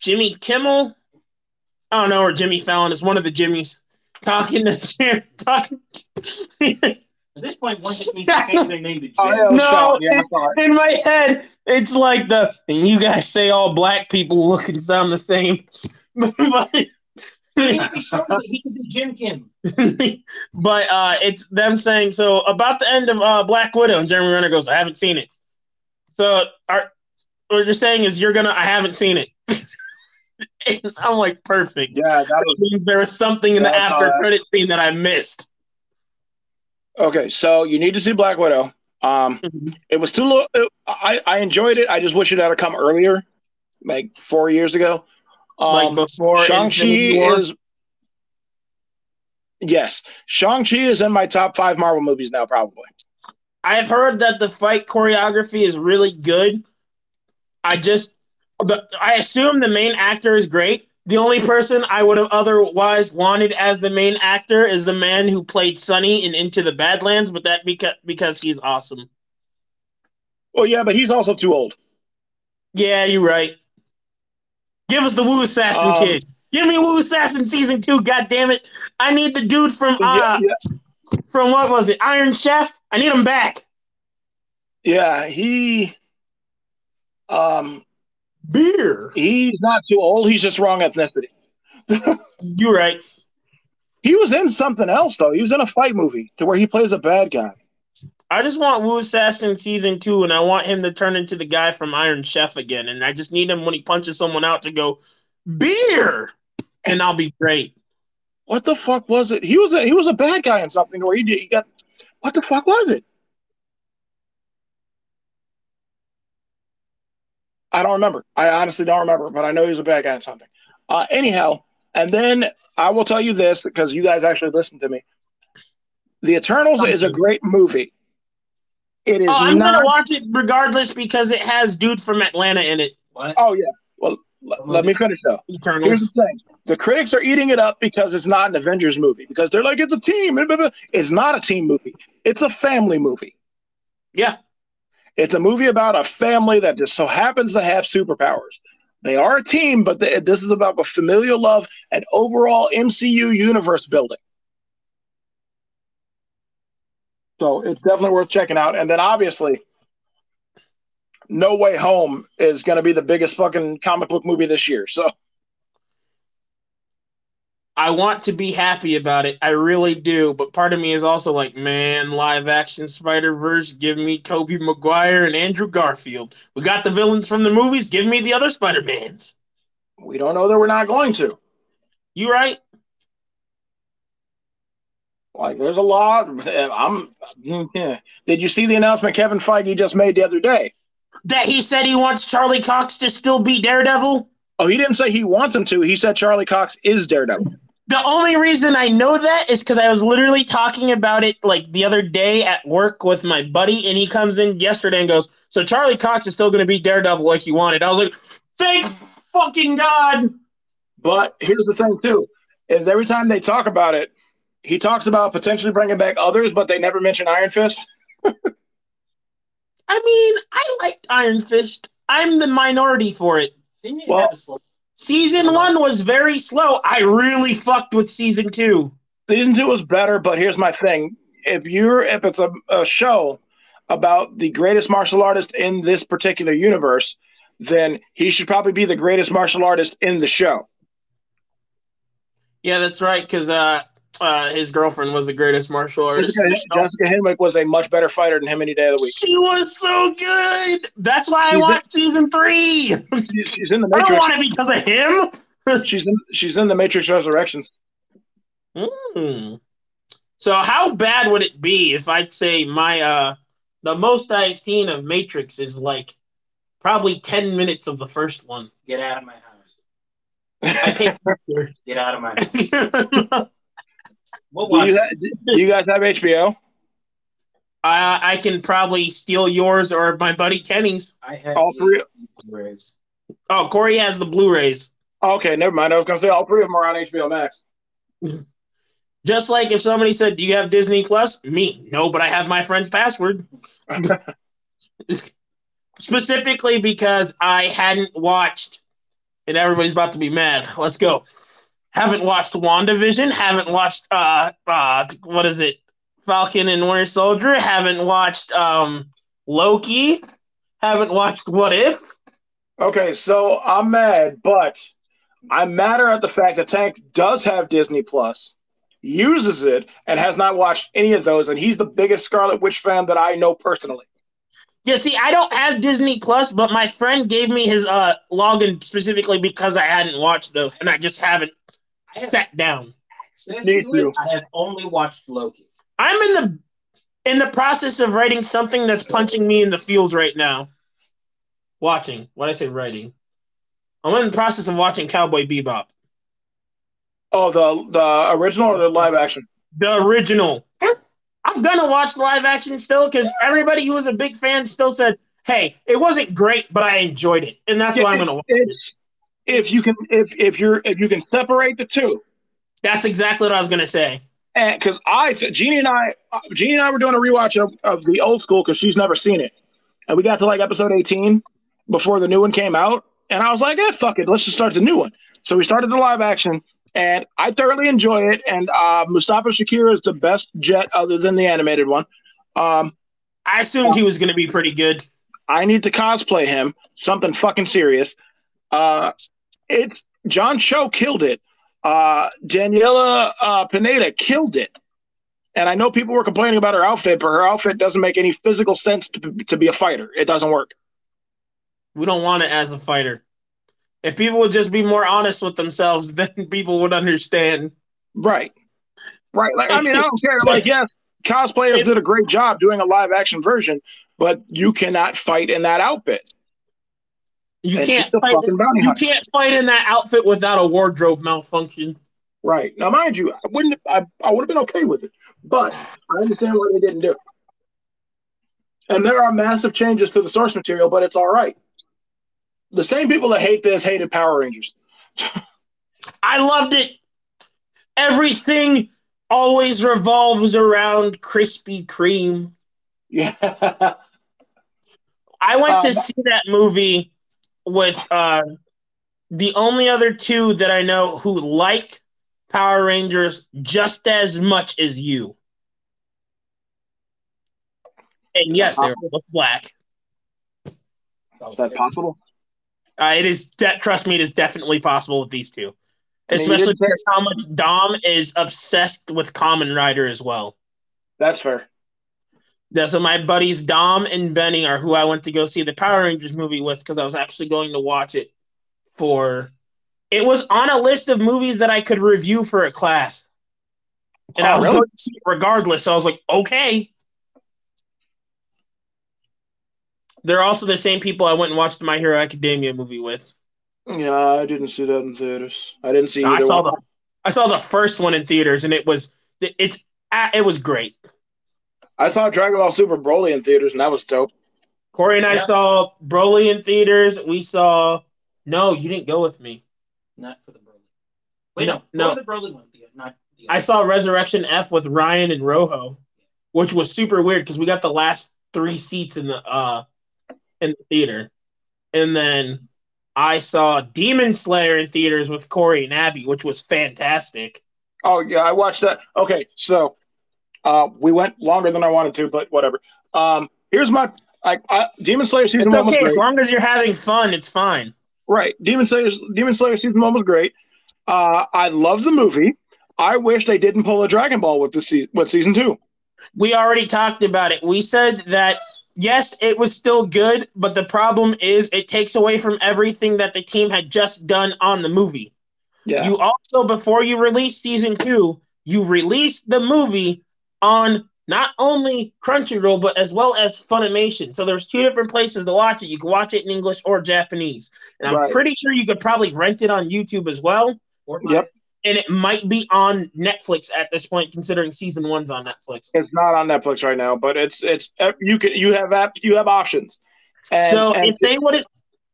Jimmy Kimmel. I don't know, or Jimmy Fallon is one of the Jimmys talking to (laughs) talking. At this point, once it means to change their name to Jim. Oh, yeah, it was No, Sean. yeah, I. In my head, it's like the and you guys say all black people look and sound the same, (laughs) but He could be Shorty, he could be Jim Kim. (laughs) but uh, it's them saying so about the end of uh, Black Widow, and Jeremy Renner goes, "I haven't seen it." So are, what you're saying is you're gonna, I haven't seen it. And (laughs) I'm like, perfect. Yeah, that was Means There was something in the Yeah, I after that. credit scene that I missed. okay. So you need to see Black Widow. Um, it was too low. I I enjoyed it. I just wish it had come earlier, like four years ago. Like Um, before Shang Chi is. Yes, Shang Chi is in my top five Marvel movies now, probably. I've heard that the fight choreography is really good. I just, I assume the main actor is great. The only person I would have otherwise wanted as the main actor is the man who played Sunny in Into the Badlands, but that because because he's awesome. Well, yeah, but he's also too old. Yeah, you're right. Give us the Wu Assassin Um, kid. Give me Wu Assassin season two. God damn it! I need the dude from uh yeah, yeah, from what was it? Iron Chef. I need him back. yeah, he. Um, Beer. he's not too old. He's just wrong ethnicity. You're right. He was in something else though. He was in a fight movie to where he plays a bad guy. I just want Wu Assassin season two, and I want him to turn into the guy from Iron Chef again. And I just need him when he punches someone out to go beer, and I'll be great. What the fuck was it? He was a he was a bad guy in something where he did he got. What the fuck was it? I don't remember. I honestly don't remember, but I know he was a bad guy in something. Uh, anyhow, and then I will tell you this because you guys actually listened to me. The Eternals is a great movie. It is Oh, I'm not. gonna watch it regardless because it has dude from Atlanta in it. What? Oh yeah. Well, l- let me finish though. Eternals. Here's the thing: the critics are eating it up because it's not an Avengers movie because they're like it's a team. It's not a team movie. It's a family movie. Yeah, It's a movie about a family that just so happens to have superpowers. They are a team, but the, this is about the familial love and overall MCU universe building. So it's definitely worth checking out. And then obviously, No Way Home is going to be the biggest fucking comic book movie this year. So I want to be happy about it. I really do. But part of me is also like, man, live action Spider Verse. Give me Tobey Maguire and Andrew Garfield. We got the villains from the movies. Give me the other Spider Mans. we don't know that we're not going to. You right? Like, there's a lot. I'm. yeah. Did you see the announcement Kevin Feige just made the other day? That he said he wants Charlie Cox to still be Daredevil. Oh, he didn't say he wants him to. He said Charlie Cox is Daredevil. The only reason I know that is because I was literally talking about it like the other day at work with my buddy, and he comes in yesterday and goes, "So Charlie Cox is still going to be Daredevil like you wanted." I was like, "Thank fucking god!" But here's the thing too: is every time they talk about it, he talks about potentially bringing back others, but they never mention Iron Fist. (laughs) I mean, I liked Iron Fist. I'm the minority for it. Well- have a slow? Season one was very slow. I really fucked with season two. Season two was better, but here's my thing: if you're if it's a, a show about the greatest martial artist in this particular universe, then he should probably be the greatest martial artist in the show. Yeah, that's right. Because uh, uh, his girlfriend was the greatest martial artist. in Jessica, the. Jessica Henwick was a much better fighter than him any day of the week. She was so good. That's why I She's watched season three. She- She's in the Matrix. (laughs) I don't Matrix. want it because of him. (laughs) She's in she's in the Matrix Resurrections. Hmm. So how bad would it be if I'd say my uh the most I've seen of Matrix is like probably ten minutes of the first one. Get out of my house. I paid for Get out of my house. (laughs) it. We'll Do you, it. ha- do you guys have HBO? I I can probably steal yours or my buddy Kenny's. I have All three. Blu-rays. Oh, Corey has the Blu-rays. Okay, never mind. I was gonna say all three of them are on HBO Max. (laughs) Just like if somebody said, "Do you have Disney Plus?" Me, no, but I have my friend's password. (laughs) Specifically because I hadn't watched, and everybody's about to be mad. Let's go. Haven't watched WandaVision. Haven't watched uh uh what is it? Falcon and Winter Soldier. Haven't watched um Loki. Haven't watched What If. Okay, so I'm mad, but I'm madder at the fact that Tank does have Disney Plus, uses it, and has not watched any of those, and he's the biggest Scarlet Witch fan that I know personally. Yeah, see, I don't have Disney Plus, but my friend gave me his uh login specifically because I hadn't watched those, and I just haven't sat down. access Me too. I have only watched Loki. I'm in the in the process of writing something that's punching me in the feels right now. Watching. What I say writing. I'm in the process of watching Cowboy Bebop. Oh, the the original or the live action? The original. I'm gonna watch live action still because everybody who was a big fan still said, "Hey, it wasn't great, but I enjoyed it," and that's why I'm gonna watch. it. If you can, if if you're if you can separate the two, That's exactly what I was gonna say. and because I, Jeannie and I, uh, Jeannie and I were doing a rewatch of, of the old school because she's never seen it, and we got to like episode 18 before the new one came out, and I was like, "Yeah, fuck it, let's just start the new one." So we started the live action, and I thoroughly enjoy it. And uh, Mustafa Shakir is the best jet other than the animated one. Um, I assumed he was gonna be pretty good. I need to cosplay him something fucking serious. Uh, it's John Cho killed it. Uh, Daniela uh, Pineda killed it. And I know people were complaining about her outfit, but her outfit doesn't make any physical sense to, to be a fighter. It doesn't work. We don't want it as a fighter. If people would just be more honest with themselves, (laughs) then people would understand. Right. Right. Like, I mean, I don't care. Like, (laughs) yes, cosplayers did a great job doing a live action version, but you cannot fight in that outfit. You And can't fight. bounty You can't fight in that outfit without a wardrobe malfunction. Right. Now, mind you, I wouldn't I, I would have been okay with it. But I understand why they didn't do it. And there are massive changes to the source material, but it's all right. The same people that hate this hated Power Rangers. (laughs) I loved it. Everything always revolves around Krispy Kreme. Yeah. (laughs) I went to Um, see that movie with uh, the only other two that I know who like Power Rangers just as much as you. And yes, they're both black. Is that possible? Uh, it is. De- trust me, it is definitely possible with these two, I mean, especially because how much Dom is obsessed with Kamen Rider as well. That's fair. Yeah, so my buddies Dom and Benny are who I went to go see the Power Rangers movie with because I was actually going to watch it for. It was on a list of movies that I could review for a class, and Oh, I was really? going to see it regardless. So I was like, okay. They're also the same people I went and watched the My Hero Academia movie with. Yeah, I didn't see that in theaters. I didn't see I either saw one. the I saw the first one in theaters, and it was it's it was great. I saw Dragon Ball Super Broly in theaters, and that was dope. Corey and I Yeah. saw Broly in theaters. We saw. No, you didn't go with me. Not for the Broly. Wait, No, no, no. for the Broly one. The, not the I saw Resurrection F with Ryan and Rojo, which was super weird because we got the last three seats in the uh in the theater, and then I saw Demon Slayer in theaters with Corey and Abby, which was fantastic. Oh yeah, I watched that. Okay, so uh, we went longer than I wanted to, but whatever. Um, here's my I, I, Demon Slayer season It's one was okay great. as long as you're having fun. It's fine. Right, Demon Slayer Demon Slayer season one was great. Uh, I love the movie. I wish they didn't pull a Dragon Ball with this se- with season two. We already talked about it. We said that yes, it was still good, but the problem is it takes away from everything that the team had just done on the movie. Yeah, You also, before you release season two, you released the movie on not only Crunchyroll but as well as Funimation. So there's two different places to watch it. You can watch it in English or Japanese, and I'm pretty sure you could probably rent it on YouTube as well. Or Yep. And it might be on Netflix at this point, considering season one's on Netflix. it's not on Netflix right now, but it's it's you can you have app you have options. And, so and if they would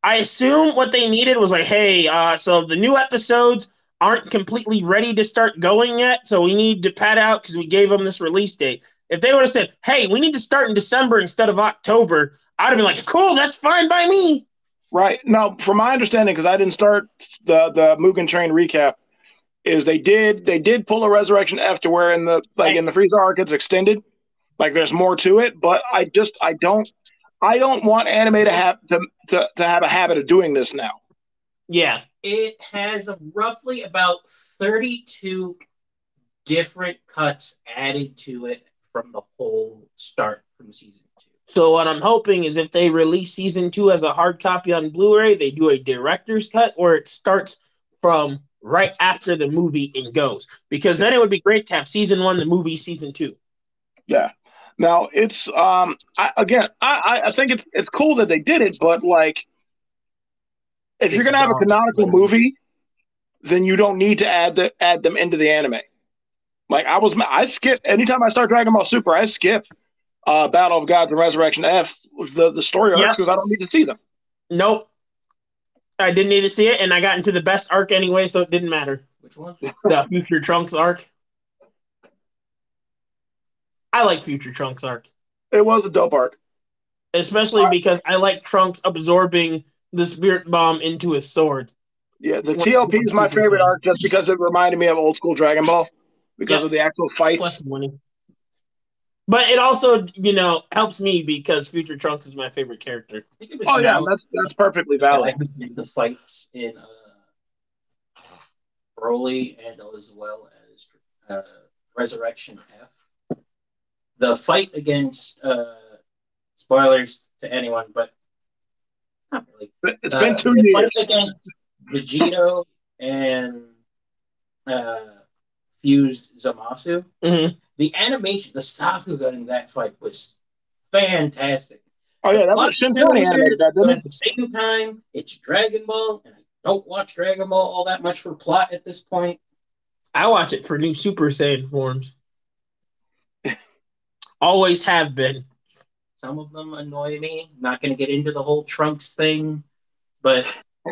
I assume what they needed was like, hey, uh, so the new episodes aren't completely ready to start going yet, so we need to pad out because we gave them this release date. If they would have said, hey, we need to start in December instead of October, I'd have been like, cool, that's fine by me. Right. now, from my understanding, because I didn't start the the Mugen Train recap, is they did they did pull a Resurrection F to where in the like in the Frieza arc it's extended, like there's more to it. But I just I don't I don't want anime to have to to, to have a habit of doing this now. Yeah, It has a roughly about 32 different cuts added to it from the whole start from season two. So what I'm hoping is if they release season two as a hard copy on Blu-ray, they do a director's cut or it starts from right after the movie and goes. Because then it would be great to have season one, the movie, season two. Yeah. Now it's um I, again I I I think it's it's cool that they did it, but like if you're gonna have a canonical movie, then you don't need to add the add them into the anime. Like I was I skip anytime I start Dragon Ball Super, I skip uh Battle of Gods and Resurrection F the the story arcs Yeah. because I don't need to see them. Nope. I didn't need to see it, and I got into the best arc anyway, so it didn't matter. Which one? The Future Trunks arc. I like Future Trunks arc, It was a dope arc. especially because I like Trunks absorbing the spirit bomb into his sword. Yeah, the What- TLP is my favorite Saiyan. arc just because it reminded me of old school Dragon Ball because Yep. of the actual fights. But it also, you know, helps me because Future Trunks is my favorite character. I think Oh yeah, now that's that's perfectly valid. that the fights in uh, Broly and as well as uh, Resurrection F. The fight against uh, spoilers to anyone, but not really. It's Uh, been two years. fight against Vegito and uh, fused Zamasu. Mhm. The animation, the Sakuga in that fight was fantastic. Oh yeah, that was Lots animated that, but didn't it? at the same time, it's Dragon Ball, and I don't watch Dragon Ball all that much for plot at this point. I watch it for new Super Saiyan forms. (laughs) Always have been. Some of them annoy me. Not going to get into the whole Trunks thing, but (laughs)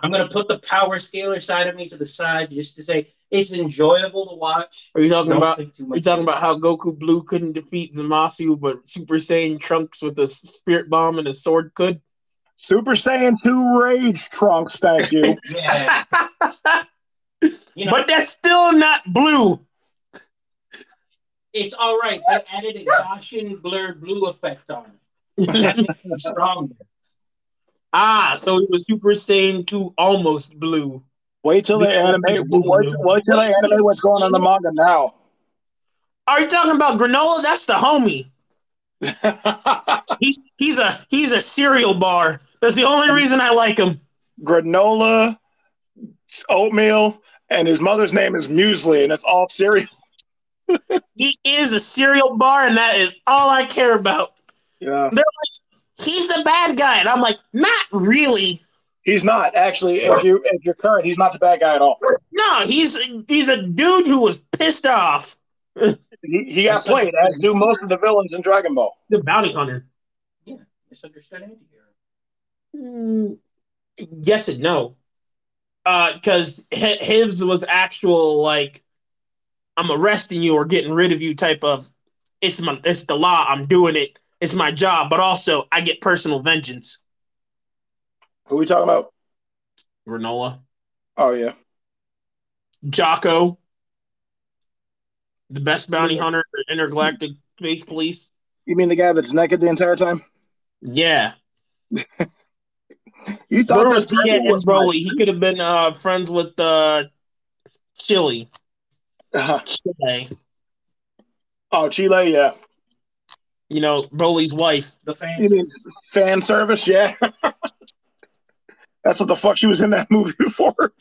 I'm going to put the power scaler side of me to the side just to say it's enjoyable to watch. Are you talking Don't about? think too Are talking about how Goku Blue couldn't defeat Zamasu, but Super Saiyan Trunks with a spirit bomb and a sword could? Super Saiyan 2 Rage Trunks, thank you. (laughs) Yeah, (laughs) you know, but that's still not blue. It's all right. They added a Gaussian blurred blue effect on it. (laughs) That makes it stronger. ah, so it was Super Saiyan 2 almost blue. Wait till they animate. Wait, wait till they animate what's going on in the manga now. Are you talking about Granola? That's the homie. (laughs) He's he's a he's a cereal bar. That's the only reason I like him. Granola, oatmeal, and his mother's name is Muesli, and it's all cereal. He is a cereal bar, and that is all I care about. Yeah. They're like, He's the bad guy, and I'm like, not really. He's not actually. If you if you're current, he's not the bad guy at all. No, he's he's a dude who was pissed off. He, he got played as do most of the villains in Dragon Ball. The bounty hunter. Yeah, misunderstood anti-hero. Mm, yes and no. Because his was actual like, I'm arresting you or getting rid of you type of. It's my it's the law. I'm doing it. It's my job, but also I get personal vengeance. Who we talking about? Granola, Oh yeah. Jaco, the best bounty hunter intergalactic space police. You mean the guy that's naked the entire time? Yeah, (laughs) You thought Where was he at person was Broly? He could have been uh, friends with uh, Cheelai. Cheelai. oh, Cheelai, yeah. You know, Broly's wife. The fans. mean fan service? Yeah. (laughs) That's what the fuck she was in that (laughs) movie for.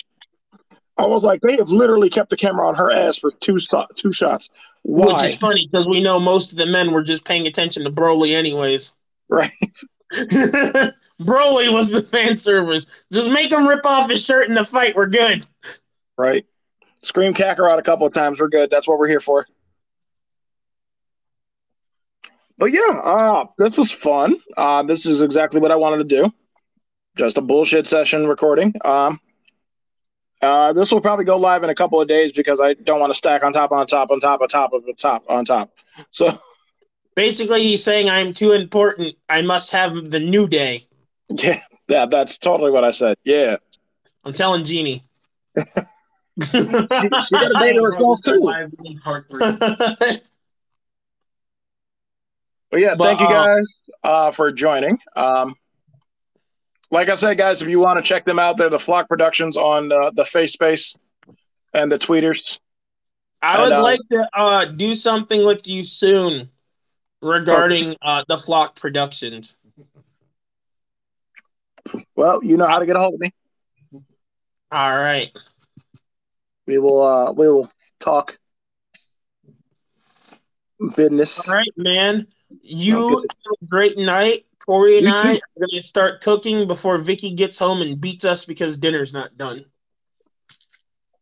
I was like, they have literally kept the camera on her ass for two so- two shots. Why? Which is funny because we know most of the men were just paying attention to Broly anyways. Right. (laughs) Broly was the fan service. Just make him rip off his shirt in the fight. We're good. Right. Scream Kakarot a couple of times. We're good. That's what we're here for. But yeah, uh, this was fun. Uh, this is exactly what I wanted to do. Just a bullshit session recording. Um, uh, this will probably go live in a couple of days because I don't want to stack on top, on top, on top, on top, on top, on top. So Basically, he's saying I'm too important. I must have the new day. yeah, that that's totally what I said. Yeah. I'm telling (laughs) Jeannie. You got a day to herself too. Live in part three. But yeah, But, thank you uh, guys uh, for joining. Um, like I said, guys, if you want to check them out, they're the Flock Productions on uh, the Face Space and the Tweeters. I would And, uh, like to uh, do something with you soon regarding uh, the Flock Productions. Well, you know how to get a hold of me. All right. We will uh, we will talk business. All right, man. You have a great night. Corey and I too. are going to start cooking before Vicky gets home and beats us because dinner's not done.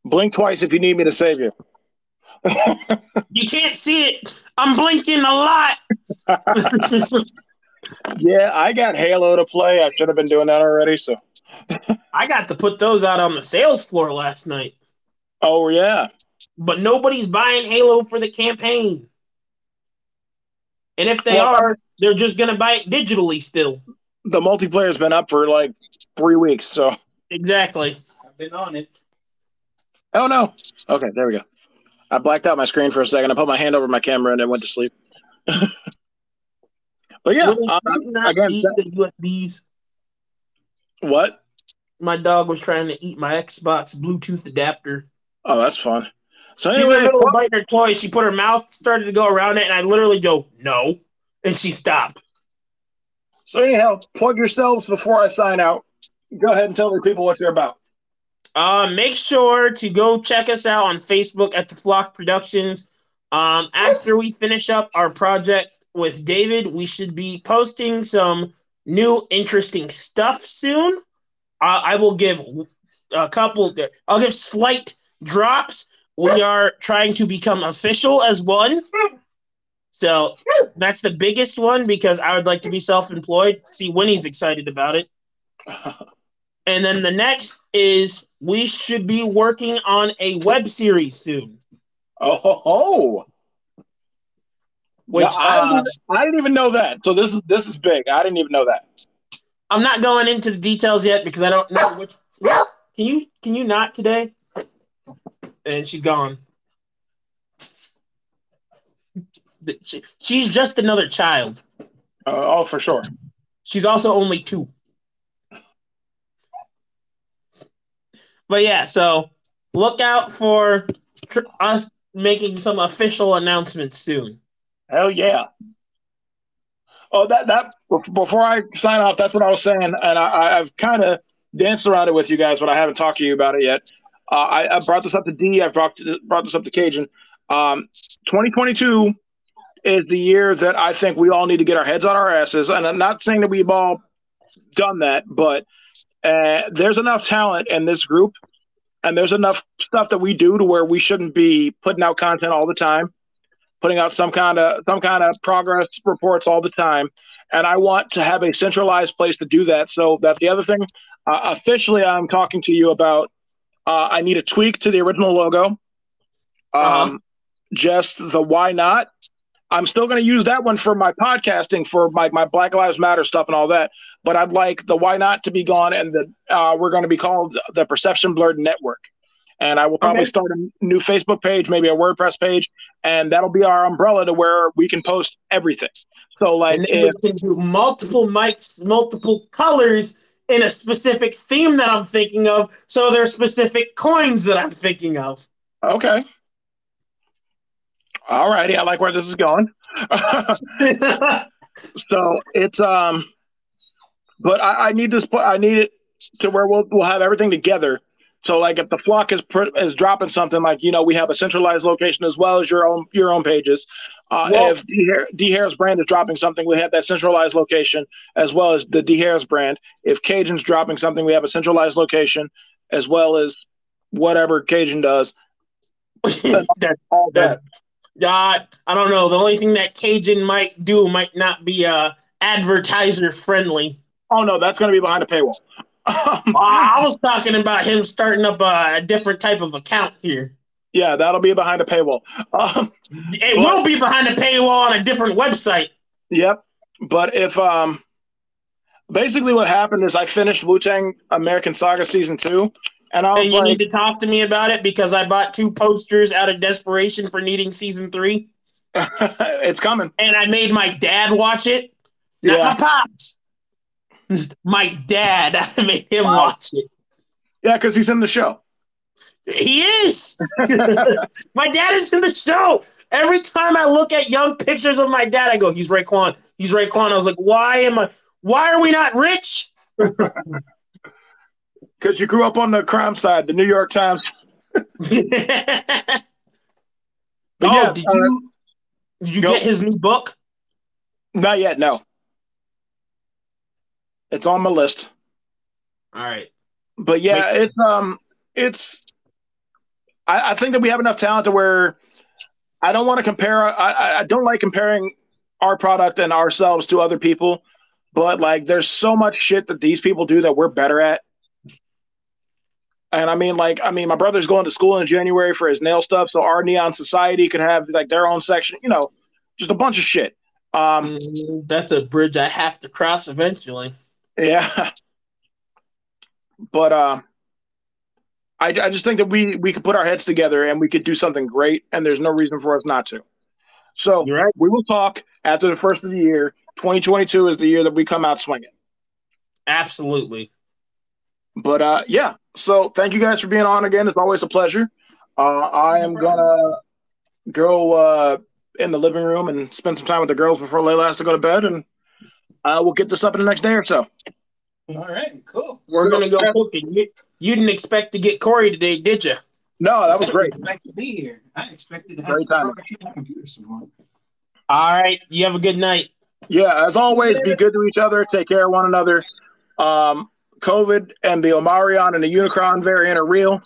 Blink twice if you need me to save you. (laughs) You can't see it. I'm blinking a lot. (laughs) (laughs) yeah, I got Halo to play. I should have been doing that already. So, I got to put those out on the sales floor last night, oh yeah, but nobody's buying Halo for the campaign. And if they Well, are, they're just going to buy it digitally still. the multiplayer's been up for like three weeks. So, Exactly. I've been on it. oh no. Okay, there we go. I blacked out my screen for a second. I put my hand over my camera and then went to sleep. (laughs) but yeah, Will uh, not again, eat the USBs. what? My dog was trying to eat my Xbox Bluetooth adapter. Oh, that's fun. So She's in the middle of biting her toy. She put her mouth, started to go around it, and I literally go, no. And she stopped. so anyhow, plug yourselves before I sign out. Go ahead and tell the people what you're about. Uh, make sure to go check us out on Facebook at the Flock Productions. Um, after we finish up our project with David, we should be posting some new interesting stuff soon. Uh, I will give a couple. I'll give slight drops. We are trying to become official as one. So that's the biggest one because I would like to be self-employed. See, Winnie's excited about it. And then the next is we should be working on a web series soon. Oh, ho, ho. Which Yeah, I, uh, didn't, I didn't even know that. So this is this is big. I didn't even know that. I'm not going into the details yet because I don't know which. Can you can you not today? And she's gone. She- she's just another child. Uh, oh, for sure. She's also only two. But yeah, so look out for tr- us making some official announcements soon. Hell yeah. Oh, that that before I sign off, that's what I was saying, and I, I- I've kind of danced around it with you guys, but I haven't talked to you about it yet. Uh, I, I brought this up to D. I've brought brought this up to Cajun. Um, 2022 is the year that I think we all need to get our heads on our asses, and I'm not saying that we've all done that, but Uh, there's enough talent in this group, and there's enough stuff that we do to where we shouldn't be putting out content all the time, putting out some kind of some kind of progress reports all the time. And I want to have a centralized place to do that. So that's the other thing. Uh, officially, I'm talking to you about. Uh, I need a tweak to the original logo. Um, Uh-huh. Just the why not. I'm still going to use that one for my podcasting, for my, my Black Lives Matter stuff and all that. But I'd like the why not to be gone, and the uh, we're going to be called the Perception Blurred Network. And I will probably Okay. start a new Facebook page, maybe a WordPress page, and that'll be our umbrella to where we can post everything. So, like, if we can do multiple mics, multiple colors in a specific theme that I'm thinking of. So there are specific coins that I'm thinking of. okay, all righty, I like where this is going. (laughs) so it's um but I, I need this i need it to where we'll, we'll have everything together so like if the flock is pr- is dropping something like you know we have a centralized location as well as your own your own pages uh, Well- if D, Har- D harris brand is dropping something we have that centralized location as well as the d harris brand if cajun's dropping something we have a centralized location as well as whatever cajun does (coughs) that, all that God, I don't know. The only thing that Cajun might do might not be uh, advertiser friendly. oh no that's going to be behind a paywall (laughs) I was talking about him starting up a, different type of account here. yeah that'll be behind a paywall um, It will be behind a paywall on a different website. Yep. But if um basically what happened is I finished Wu Tang American Saga season two and I And was you like need to talk to me about it because I bought two posters out of desperation for needing season three, (laughs) it's coming. and I made my dad watch it. Not Yeah. my pops. (laughs) my dad. (laughs) Made him Wow. watch it. Yeah, because he's in the show. He is. (laughs) my dad is in the show. Every time I look at young pictures of my dad, I go, "He's Raekwon. He's Raekwon." I was like, "Why am I? Why are we not rich?" Because you grew up on the crime side, the New York Times. oh, yeah, did uh, you? Did you go. get his new book? Not yet, no. It's on my list. All right. But yeah, Wait. it's um it's I, I think that we have enough talent to where I don't want to compare I, I- I don't like comparing our product and ourselves to other people, but like there's so much shit that these people do that we're better at. And I mean, like, I mean, my brother's going to school in January for his nail stuff, so our Neon Society could have like their own section, you know, just a bunch of shit. Um, Mm, That's a bridge I have to cross eventually. Yeah. But uh I, I just think that we we could put our heads together and we could do something great and there's no reason for us not to. So right. we will talk after the first of the year. 2022 is the year that we come out swinging. Absolutely. But uh yeah. So thank you guys for being on again. It's always a pleasure. Uh I am gonna go uh in the living room and spend some time with the girls before Layla has to go to bed and uh, we'll get this up in the next day or so. All right, cool. We're gonna go cooking. You, you didn't expect to get Corey today, did you? No, that was great. (laughs) I expected to be here. I expected to have Great to time. computer. All right. You have a good night. Yeah, as always, be good to each other. Take care of one another. Um, COVID and the Omarion and the Unicron variant are real.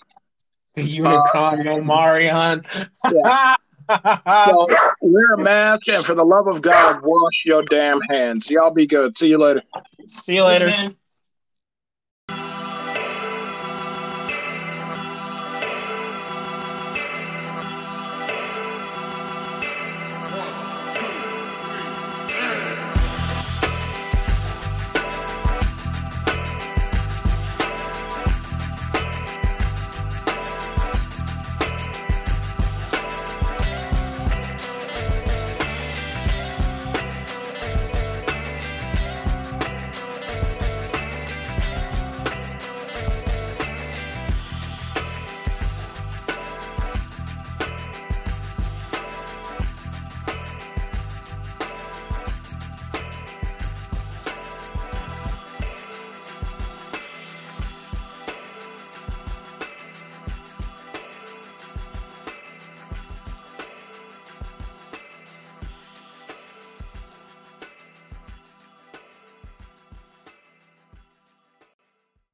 The Unicron Omarion. (laughs) So (laughs) wear a mask and for the love of God, wash your damn hands. Y'all be good. See you later. See you later. Hey, man,